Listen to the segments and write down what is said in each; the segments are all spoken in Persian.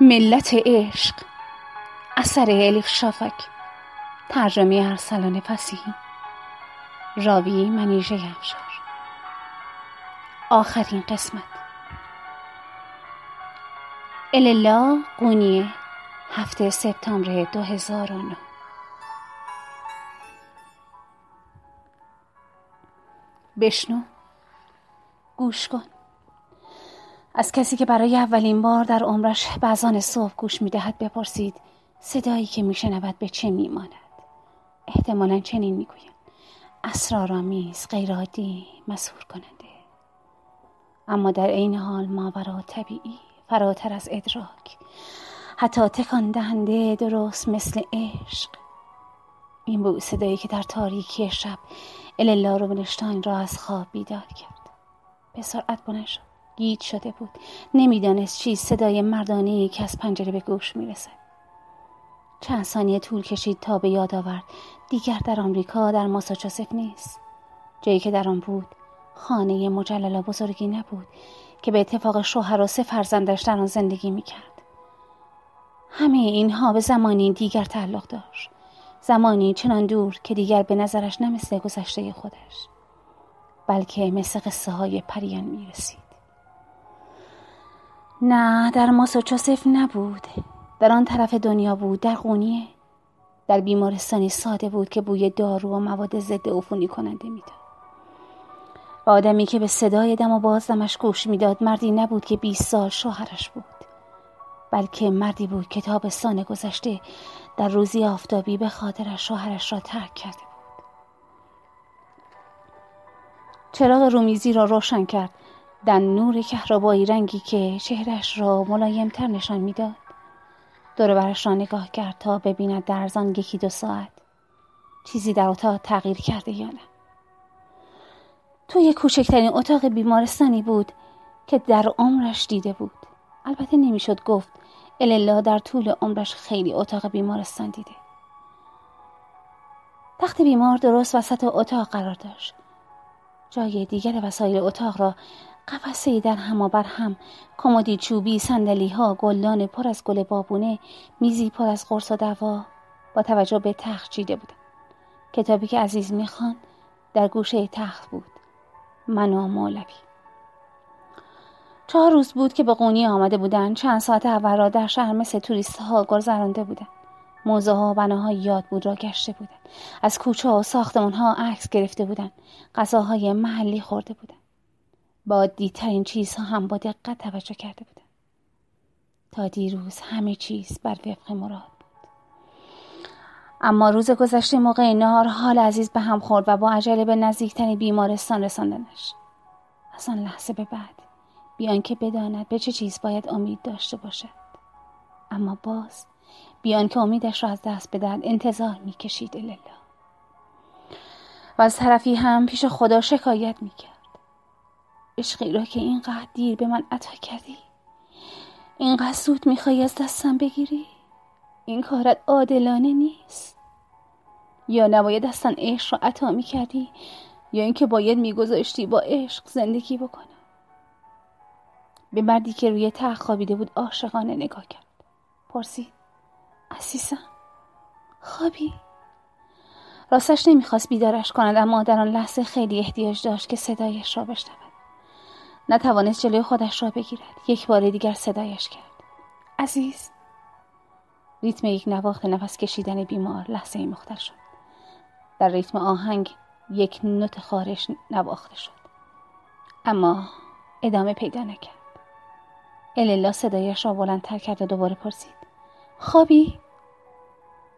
ملت عشق. اثر الیف شافک. ترجمه ارسلان فسیحی. راوی منیژه افشار. آخرین قسمت. اللا قونیه هفته سپتامبر 2009 بشنو. گوش کن. از کسی که برای اولین بار در عمرش بعضان صبح گوش می‌دهد بپرسید صدایی که میشنود به چه میماند؟ احتمالا چنین می‌گویند اسرارآمیز غیرعادی مسهور کننده اما در عین حال ماورا طبیعی فراتر از ادراک. حتی تکان دهنده درست مثل عشق. این بود صدایی که در تاریکی شب اللا روبنشتاین را از خواب بیدار کرد. به سرعت بلند گیج شده بود. نمی‌دانست چیز صدای مردانه ای که از پنجره به گوش می‌رسد. چند ثانیه طول کشید تا به یاد آورد. دیگر در آمریکا در ماساچوست نیست. جایی که در آن بود خانه مجلل بزرگی نبود که به اتفاق شوهر و سه فرزندش در آن زندگی می‌کرد. همه اینها به زمانی دیگر تعلق داشت. زمانی چنان دور که دیگر به نظرش نه گذشته خودش. بلکه مثل قصه های پریان می رسید. نه در ماساچوست نبود. در آن طرف دنیا بود در قونیه در بیمارستانی ساده بود که بوی دارو و مواد ضد عفونی کننده می‌داد. و آدمی که به صدای دم و بازدمش گوش می‌داد مردی نبود که 20 سال شوهرش بود بلکه مردی بود که تابستان گذشته در روزی آفتابی به خاطر شوهرش را ترک کرده بود. چراغ رومیزی را روشن کرد. در نور کهربایی رنگی که چهرش را ملایمتر نشان می‌داد. دور برش را نگاه کرد تا ببیند در زان یکی دو ساعت چیزی در اتاق تغییر کرده یا نه. توی کوچکترین اتاق بیمارستانی بود که در عمرش دیده بود. البته نمی‌شد گفت اللا در طول عمرش خیلی اتاق بیمارستان دیده. تخت بیمار درست وسط اتاق قرار داشت. جای دیگر وسایل اتاق را قفسه در هم بر هم. کمدی چوبی سندلی ها گلدان پر از گل بابونه میزی پر از قرص و دوا. با توجه به تخت چیده بودن کتابی که عزیز می‌خوان در گوشه تخت بود. من و مولوی. چهار روز بود که به قونی آمده بودند چند ساعت اول را در شهر مثل توریست ها گذرانده بودند موزه ها و بناهای یاد بود را گشته بودند از کوچه و ساختمان ها عکس گرفته بودند غذاهای محلی خورده بودند با دیترین چیزها هم با دقت توجه کرده بودند تا دیروز همه چیز بر وفق مراد بود. اما روز گذشته موقع نهار حال عزیز به هم خورد و با عجله به نزدیکترین بیمارستان رساندنش. از آن لحظه به بعد بیان که بداند به چه چیز باید امید داشته باشد. اما باز بیان که امیدش را از دست بدهد انتظار می‌کشید الله و از طرفی هم پیش خدا شکایت می‌کرد. عشقی را که اینقدر دیر به من عطا کردی. اینقدر زود می‌خوای از دستم بگیری. این کارت عادلانه نیست. یا نباید اصلا عشق را عطا می‌کردی یا اینکه باید میگذاشتی با عشق زندگی بکنم به مردی که روی تخت خوابیده بود عاشقانه نگاه کرد. پرسید عزیزم خوابی؟ راستش نمی‌خواست بیدارش کند اما در آن لحظه خیلی احتیاج داشت که صدایش را بشنود. نتوانست جلوی خودش را بگیرد. یک بار دیگر صدایش کرد. عزیز. ریتم یک نواخت نفس کشیدن بیمار لحظه مختل شد. در ریتم آهنگ یک نوت خارش نواخته شد. اما ادامه پیدا نکرد. اللا صدایش را بلندتر کرد و دوباره پرسید. خوابی؟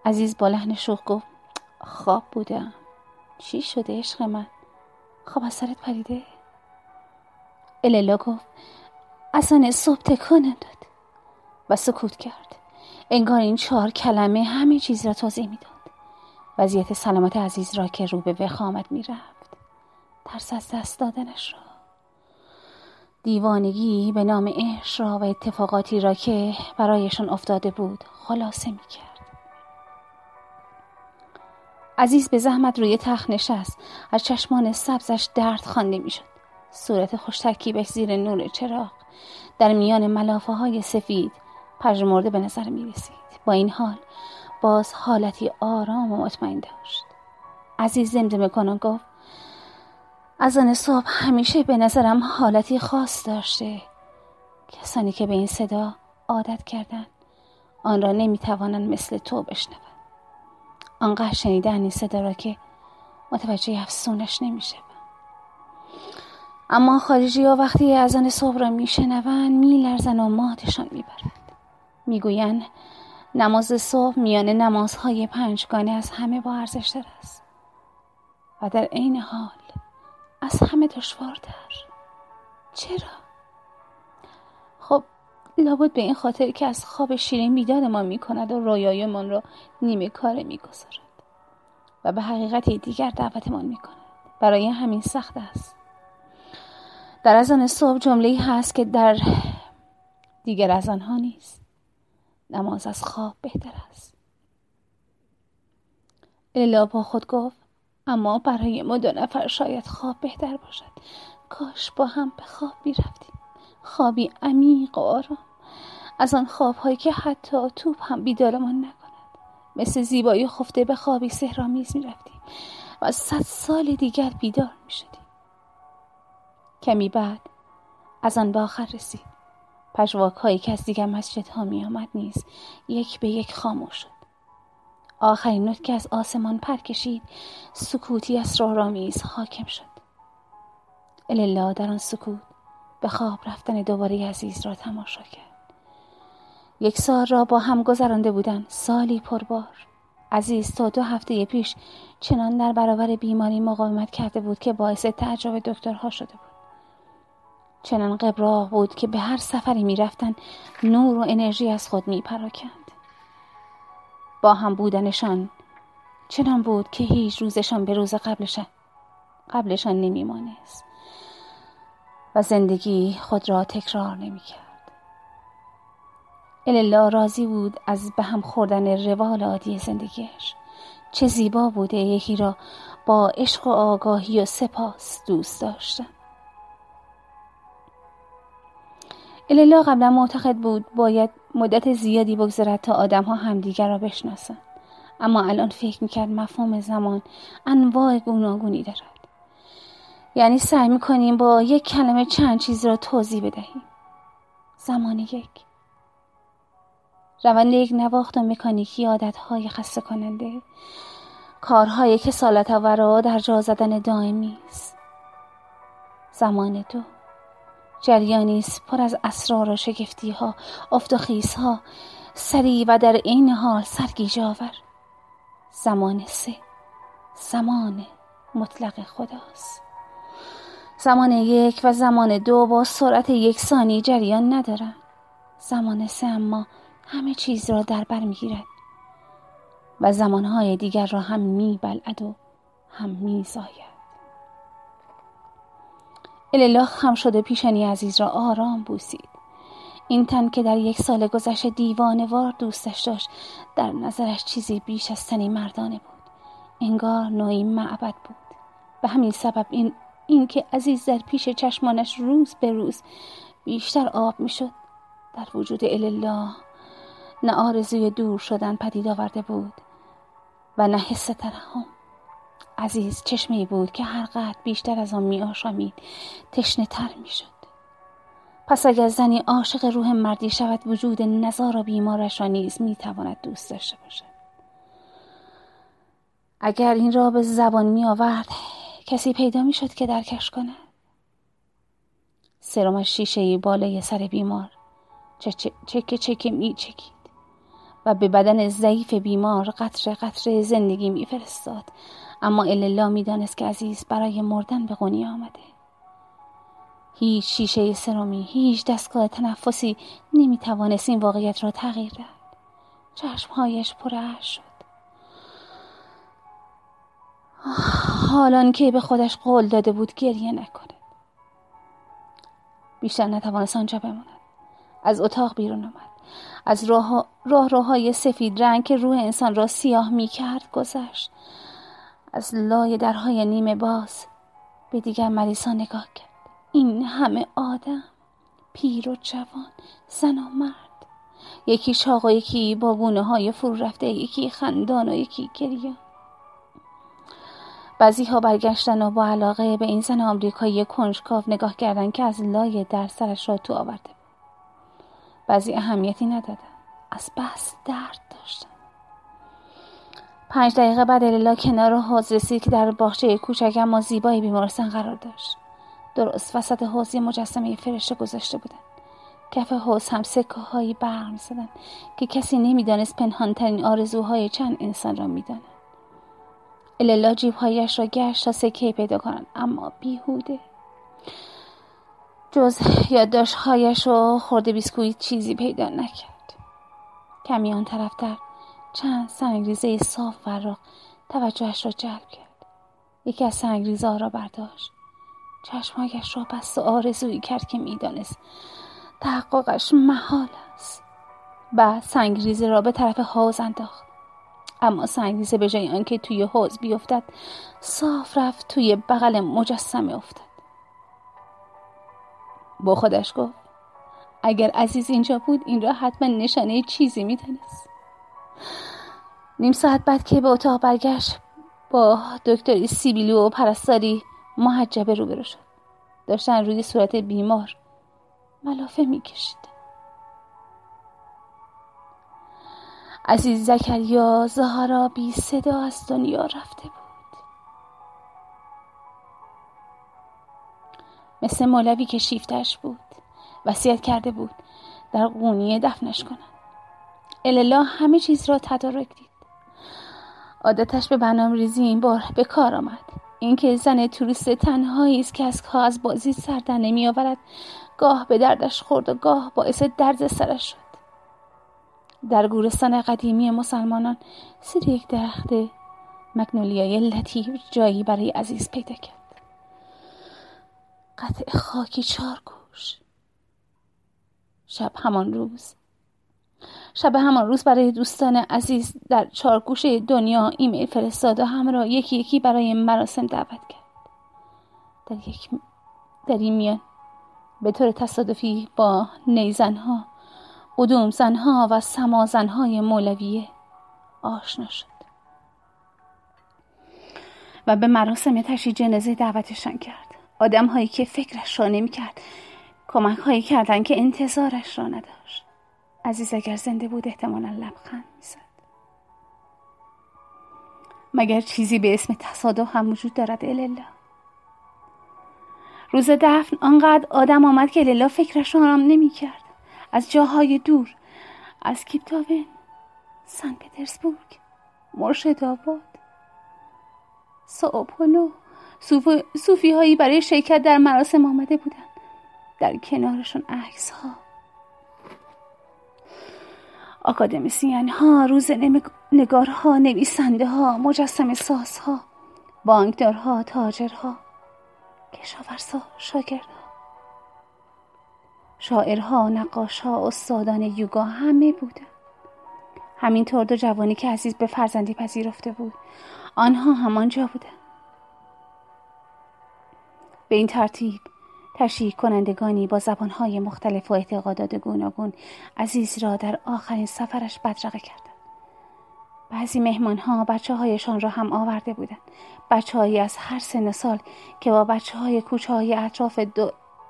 عزیز با لحن شوخ گفت خواب بودم. چی شده عشق من؟ خواب از سرت پریده؟ اللا گفت اصلا صبح تکانم داد و سکوت کرد. انگار این چهار کلمه همه چیز را توضیح می‌داد. وضعیت سلامت عزیز را که رو به وخامت می‌رفت. ترس از دست دادنش را. دیوانگی به نام عشق را و اتفاقاتی را که برایشان افتاده بود خلاصه می‌کرد. عزیز به زحمت روی تخت نشست. از چشمان سبزش درد خوانده می‌شد. صورت خوش ترکیبش زیر نور چراغ. در میان ملافه های سفید پژمرده به نظر می رسید با این حال باز حالتی آرام و مطمئن داشت. عزیز زمزمه کنان گفت از آن صبح همیشه به نظرم حالتی خاص داشته. کسانی که به این صدا عادت کردند آن را نمی‌توانند مثل تو بشنوند. آنقدر شنیدن این صدا را که متوجه افسونش نمیشه اما خارجی ها وقتی از آن صبح را میشنوند میلرزن و ماتشان می‌برند. می‌گویند نماز صبح میان نمازهای پنجگانه از همه با ارزشتر است. و در عین حال از همه دشوارتر. چرا؟ خب لابد به این خاطر که از خواب شیرین بیداد ما می کند و رویایمان را نیمه کاره می گذارد و به حقیقت دیگر دعوتمان می کند برای همین سخت است در از آن صبح جمله هست که در دیگر از آنها نیست. نماز از خواب بهتر است. الا با خود گفت اما برای ما دو نفر شاید خواب بهتر باشد. کاش با هم به خواب رفتیم خوابی عمیق و آرام. از آن خوابهایی که حتی توپ هم بیدارمان نکند. مثل زیبایی خفته به خوابی سهرامیز رفتیم و صد سال دیگر بیدار شدیم کمی بعد. از آن به آخر رسید. پژواک هایی که از دیگر مسجد ها می آمد نیز یک به یک خاموش شد. آخرین نوت که از آسمان پر کشید. سکوتی اسرارآمیز حاکم شد. الا در آن سکوت به خواب رفتن دوباره عزیز را تماشا کرد. یک سال را با هم گذرانده بودند. سالی پربار. عزیز تا دو هفته پیش چنان در برابر بیماری مقاومت کرده بود که باعث تعجب دکترها شده بود. چنان قبراغ بود که به هر سفری می‌رفتند نور و انرژی از خود میپراکند. با هم بودنشان چنان بود که هیچ روزشان به روز قبلشان قبلشان نمیمانست و زندگی خود را تکرار نمی‌کرد. الا راضی بود از به هم خوردن روال عادی زندگیش چه زیبا بوده یکی را با عشق و آگاهی و سپاس دوست داشتن. الیلا قبلا معتقد بود باید مدت زیادی بگذرد تا آدم ها همدیگر را بشناسند. اما الان فکر می‌کرد مفهوم زمان انواع گوناگونی دارد. یعنی سعی می‌کنیم با یک کلمه چند چیز را توضیح بدهیم. زمان یک. روند یک نواخت و مکانیکی عادتهای خسته کننده کارهای کسالت آور در جا زدن دائمی است. زمان دو. جریانی است پر از اسرار و شگفتی ها افت و ها سریع و در عین حال سرگیجه آور. زمان سه. زمان مطلق خداست. زمان یک و زمان دو با سرعت یکسانی جریان ندارند زمان سه اما همه چیز را در بر می‌گیرد. و زمانهای دیگر را هم میبلعد و هم میزاید. اله خم شده پیشنی عزیز را آرام بوسید. این تن که در یک سال گذشته دیوانوار دوستش داشت در نظرش چیزی بیش از تنی مردانه بود. انگار نوعی معبد بود. به همین سبب این این که عزیز در پیش چشمانش روز به روز بیشتر آب می‌شد در وجود اله نه آرزوی دور شدن پدید آورده بود و نه حس ترحم. عزیز چشمه بود که هر قدر بیشتر از آن می آشامید تشنه تر می شد. پس اگر زنی عاشق روح مردی شود وجود نزار و بیمارش را نیز می تواند دوست داشته باشد. اگر این را به زبان می آورد کسی پیدا می شد که درکش کند؟ سرمش شیشه بالای سر بیمار. چکه چکه می چکید و به بدن ضعیف بیمار قطره قطره زندگی میفرستاد. اما الا می‌دانست که عزیز برای مردن به قنی آمده. هیچ شیشه سرمی هیچ دستگاه تنفسی نمی‌توانست این واقعیت را تغییر دهد. چشمهایش پر شد. حالان که به خودش قول داده بود گریه نکند. بیشتر نتوانست آنجا بماند. از اتاق بیرون آمد. از راه, راه راهای سفید رنگ که روح انسان را سیاه می کرد گذشت. از لای درهای نیمه باز به دیگر مریضان نگاه کرد. این همه آدم پیر و جوان زن و مرد. یکی چاق و یکی با گونه های فرو رفته یکی خندان و یکی گریه بعضی ها برگشتن و با علاقه به این زن آمریکایی کنجکاو نگاه کردن که از لای در سرش را تو آورده بعضی اهمیتی ندادن. از بس درد پنج دقیقه بعد الیلا کنار حوز رسید که در باغچه کوچک اما زیبای بیمارستان قرار داشت. درست وسط حوز یه مجسمه فرشته گذاشته بودن. کف حوز هم سکه هایی برق می‌زدن که کسی نمی‌دانست پنهانترین آرزوهای چند انسان را می‌دانند الیلا جیبهایش را گشت تا سکه پیدا کنند اما بیهوده. جز یادداشتهایش و خورده بیسکویت چیزی پیدا نکرد. کمی آن طرفتر چند سنگریزه صاف و توجهش را جلب کرد. یکی از سنگریزه را برداشت. چشمهایش را بست و آرزویی کرد که می‌دانست تحققش محال است. بعد سنگریزه را به طرف حوز انداخت. اما سنگریزه به جای آنکه توی حوز بیفتد صاف رفت توی بغل مجسمه افتاد. با خودش گفت اگر عزیز اینجا بود این را حتما نشانه چیزی می‌دانست. نیم ساعت بعد که به اتاق برگشت با دکتری سیبیلو و پرستاری محجبه روبرو شد. داشتن روی صورت بیمار ملافه می‌کشید. عزیز زکریا زهارا بی صدا از دنیا رفته بود. مثل مولوی که شیفتش بود وصیت کرده بود در قونیه دفنش کنند. اللا همه چیز را تدارک دید. عادتش به برنامه ریزی این بار به کار آمد. اینکه زن توریست تنهایی است که از کاغذ بازی سر در نمی آورد گاه به دردش خورد و گاه باعث درد سرش شد. در گورستان قدیمی مسلمانان سیر یک درخت مگنولیای لطیف جایی برای عزیز پیدا کرد. قطع خاکی گوش. شب همان روز شب همان روز برای دوستان عزیز در چارگوش دنیا ایمیل فرستاد و همراه یکی یکی برای مراسم دعوت کرد. در یک در این میان به طور تصادفی با نیزنها قدوم و سمازنهای مولویه آشنا شد. و به مراسم تشییع جنازه دعوتشان کرد. آدم هایی که فکرش را نمی کرد کمک هایی کردن که انتظارش را نداشت. عزیز اگر زنده بود احتمالا لبخند می‌زد. مگر چیزی به اسم تصادف هم وجود دارد الالا روز دفن آنقدر آدم آمد که الالا فکرش را هم نمی کرد از جاهای دور از کیپتاون سن پترزبورگ مرشد آباد ساوپولو صوفی هایی برای شرکت در مراسم آمده بودند. در کنارشون عکس ها آکادمیسین ها روز نگارها نویسنده ها مجسم ساز ها بانکدارها تاجرها کشاورزها شاگردها شاعرها نقاشها استادان یوگا همه بودند همینطور دو جوانی که عزیز به فرزندی پذیرفته بود. آنها همانجا بودند به این ترتیب تشریح کنندگانی با زبانهای مختلف و اعتقادات گوناگون عزیز را در آخرین سفرش بدرقه کردند. بعضی مهمانها بچه هایشان را هم آورده بودند. بچه هایی از هر سن سال که با بچه های کوچه های اطراف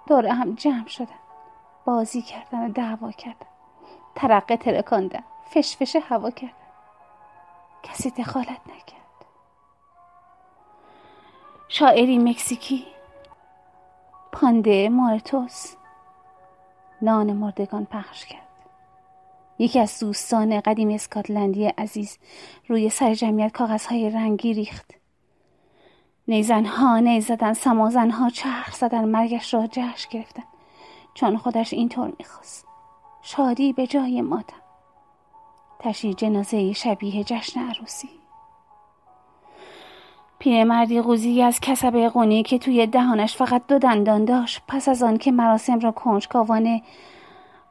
دور هم جمع شدن بازی کردن و دعوا کردن ترقه ترکاندن فشفش هوا کردن کسی دخالت نکرد. شاعری مکزیکی پانده مارتوس. نان مردگان پخش کرد. یکی از دوستان قدیم اسکاتلندی عزیز روی سر جمعیت کاغذهای رنگی ریخت. نیزنها نیز زدن سمازنها چرخ زدن مرگش را جشن گرفتن. چون خودش اینطور می‌خواست. شادی به جای ماتم تشییع جنازه شبیه جشن عروسی. پیرمردی قوزی از کسب قونی که توی دهانش فقط دو دندان داشت پس از آن که مراسم را کنجکاوانه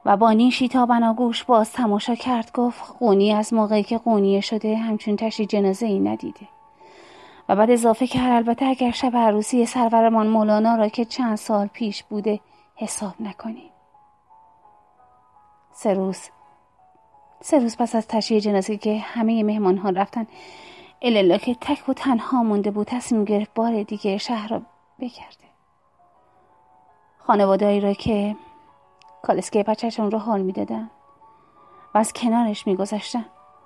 و با نیشی تا بناگوش باز تماشا کرد گفت قونی از موقعی که قونیه شده همچون تشی جنازه ای ندیده. و بعد اضافه کرد البته اگر شب عروسی سرورمان مولانا را که چند سال پیش بوده حساب نکنیم سه روز سه روز پس از تشییع جنازه که همه مهمان ها رفتن اللا که تک و تنها مونده بود. تصمیم گرفت بار دیگه شهر را بگرده. خانوادهایی را که کالسکه بچهشون رو حال می‌دادن و از کنارش میگذشتن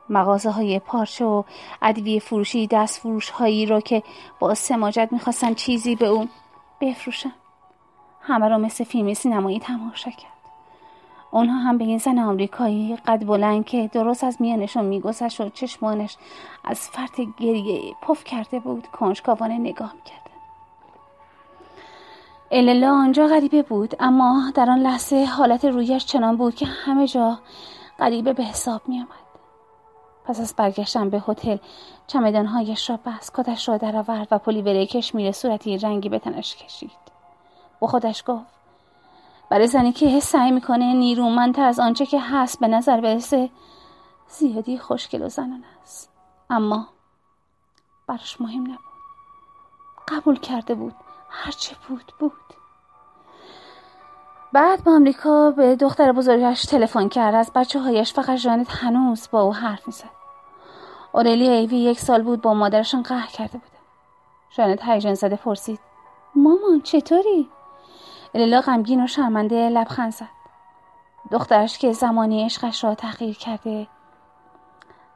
مغازه های پارچه و ادویه فروشی دست فروش هایی را که با سماجت می‌خواستن چیزی به اون بفروشن. همه را مثل فیلم سینمایی تماشا کرد. اونها هم به این زن آمریکایی قد بلند که درست از میانشون میگذشت و چشمانش از فرط گریه پف کرده بود کنجکاوانه نگاه می‌کردن اللا آنجا غریبه بود اما در آن لحظه حالت رویش چنان بود که همه جا غریبه به حساب میآمد. پس از برگشتن به هتل چمدانهایش را بست کتش را درآورد و پلی کشمیر صورتی رنگی به تنش کشید. با خودش گفت برای زنی که سعی می‌کنه نیرومندتر از آنچه که هست به نظر برسه زیادی خوشگل و زنان است. اما براش مهم نبود. قبول کرده بود. هرچه بود بود. بعد به آمریکا به دختر بزرگش تلفن کرد. از بچه هایش فقط جانت هنوز با او حرف می‌زد. اورلی ایوی یک سال بود با مادرشان قهر کرده بوده. جانت هیجان زده پرسید مامان چطوری؟ الیلا غمگین و شرمنده لبخند زد. دخترش که زمانی عشقش را تغییر کرده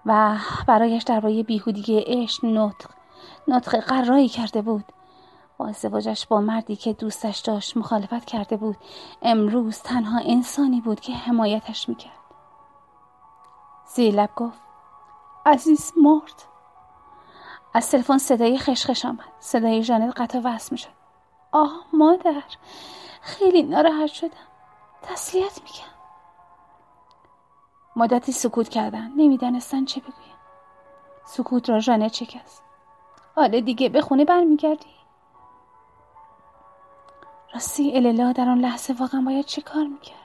و برایش درباره بیهودگی عشق نطق نطق قرایی کرده بود. با ازدواجش با مردی که دوستش داشت مخالفت کرده بود. امروز تنها انسانی بود که حمایتش می‌کرد. زیر لب گفت عزیز مرد. از تلفن صدای خشخش آمد. صدای جانت قطع وصل می‌شد. آه مادر. خیلی ناراحت شدم. تسلیت میگم مدتی سکوت کردن. نمی‌دانستن چه بگویم سکوت را ژانت شکست. حالا دیگه به خونه برمیگردی. راستی اللا در آن لحظه واقعا باید چه کار می‌کرد؟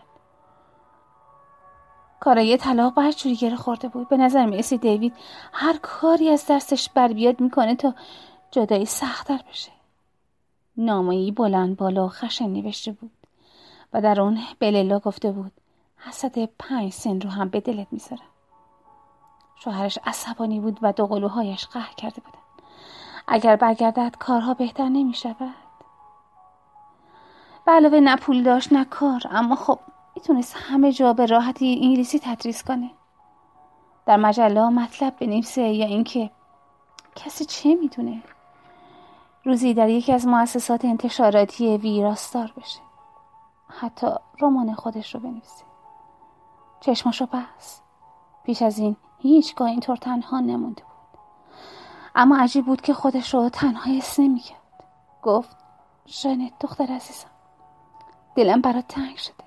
کارای طلاق بر جوری گره خورده بود. به نظر می‌رسید دیوید هر کاری از دستش بر بیاد می‌کنه تا جدایی سختتر بشه. نامایی بلند بالا خشن نوشته بود و در اون بللا گفته بود حسد پنج سن رو هم به دلت می‌ذارم. شوهرش عصبانی بود و دو قلوهایش قهر کرده بودن. اگر برگردد کارها بهتر نمی شود به علاوه نه پول داشت نه کار اما خب می‌تونست همه جا به راحتی انگلیسی تدریس کنه. در مجله مطلب بنویسه یا اینکه کسی چه می‌دونه؟ روزی در یکی از مؤسسات انتشاراتی ویراستار بشه. حتی رمان خودش رو بنویسه. چشماشو بس. پیش از این هیچگاه اینطور تنها نمونده بود. اما عجیب بود که خودش رو تنها حس نمی‌کرد. گفت ژنت دختر عزیزم دلم برات تنگ شده.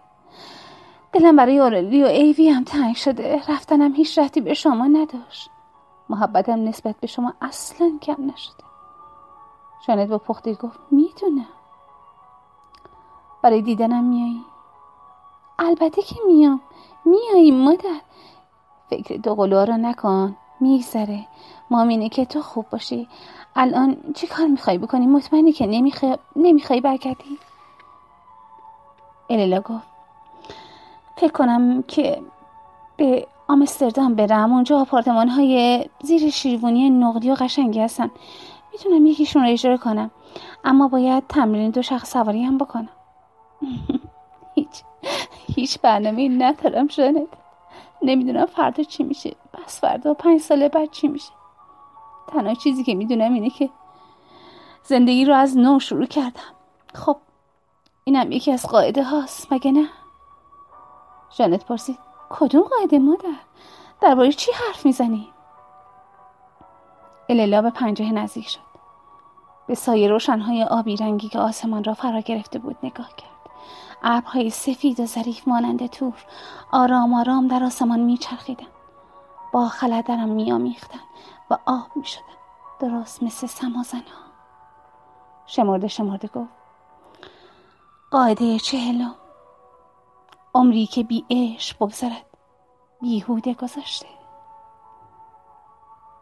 دلم برای اورلی و ایوی هم تنگ شده. رفتنم هیچ رفتی به شما نداشت. محبتم نسبت به شما اصلا کم نشده. جانت با پخته گفت می‌دونم. برای دیدنم میایی البته که میام میایی مادر. فکر دوقلوها رو نکن. میگذره. مامینه که تو خوب باشی. الان چی کار می‌خوای بکنی؟ مطمئنی که نمی‌خوای, نمی‌خوای برگردی؟ الیلا گفت فکر کنم که به آمستردام برم. اونجا آپارتمان های زیر شیروانی نقدی و قشنگی هستن. می‌تونم یکیشون رو اجاره کنم. اما باید تمرین دو شخص سواری هم بکنم. هیچ هیچ برنامه ندارم شانت نمی‌دونم فردا چی میشه. بس فردا پنج ساله بعد چی میشه. تنها چیزی که می‌دونم اینه که زندگی رو از نو شروع کردم. خب اینم یکی از قاعده هاست مگه نه؟ جانت پرسید کدوم قاعده مادر؟ درباره چی حرف می‌زنی؟ اللا به پنجه نزدیک شد. به سایه روشنهای آبی رنگی که آسمان را فرا گرفته بود نگاه کرد. ابرهای سفید و ظریف مانند تور آرام آرام در آسمان میچرخیدند. با خلدرم میآمیختند و آب می‌شدند. درست مثل سمازنها. شمرده شمرده گفت قاعده چهلم. عمری که بی عشق بگذرد بیهوده گذاشته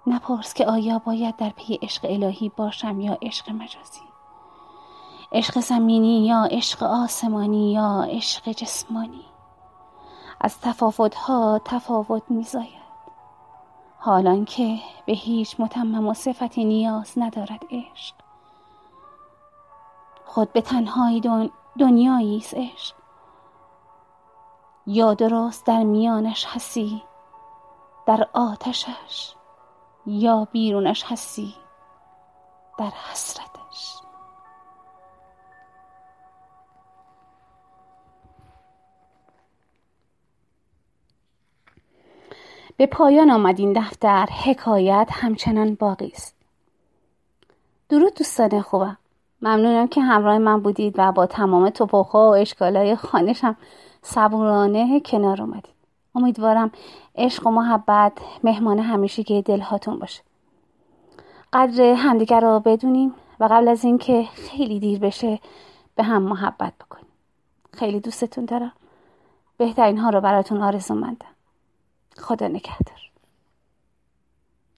نپرس که آیا باید در پی عشق الهی باشم یا عشق مجازی. عشق زمینی یا عشق آسمانی یا عشق جسمانی. از تفاوتها تفاوت میزاید. حالان که به هیچ متمم و صفتی نیاز ندارد عشق. خود به تنهایی دن... دنیایی است عشق. یا درست در میانش هستی در آتشش. یا بیرونش هستی؟ در حسرتش. به پایان آمد این دفتر حکایت همچنان باقی است. درود دوستان خوبم. ممنونم که همراه من بودید و با تمام توپخها و اشکالهای خانشم صبورانه کنار اومدید. امیدوارم عشق و محبت مهمان همیشه که دلهاتون باشه. قدر همدیگر رو بدونیم و قبل از اینکه خیلی دیر بشه به هم محبت بکنیم. خیلی دوستتون دارم. بهترین ها رو براتون آرزو مندم. خدا نگهدار.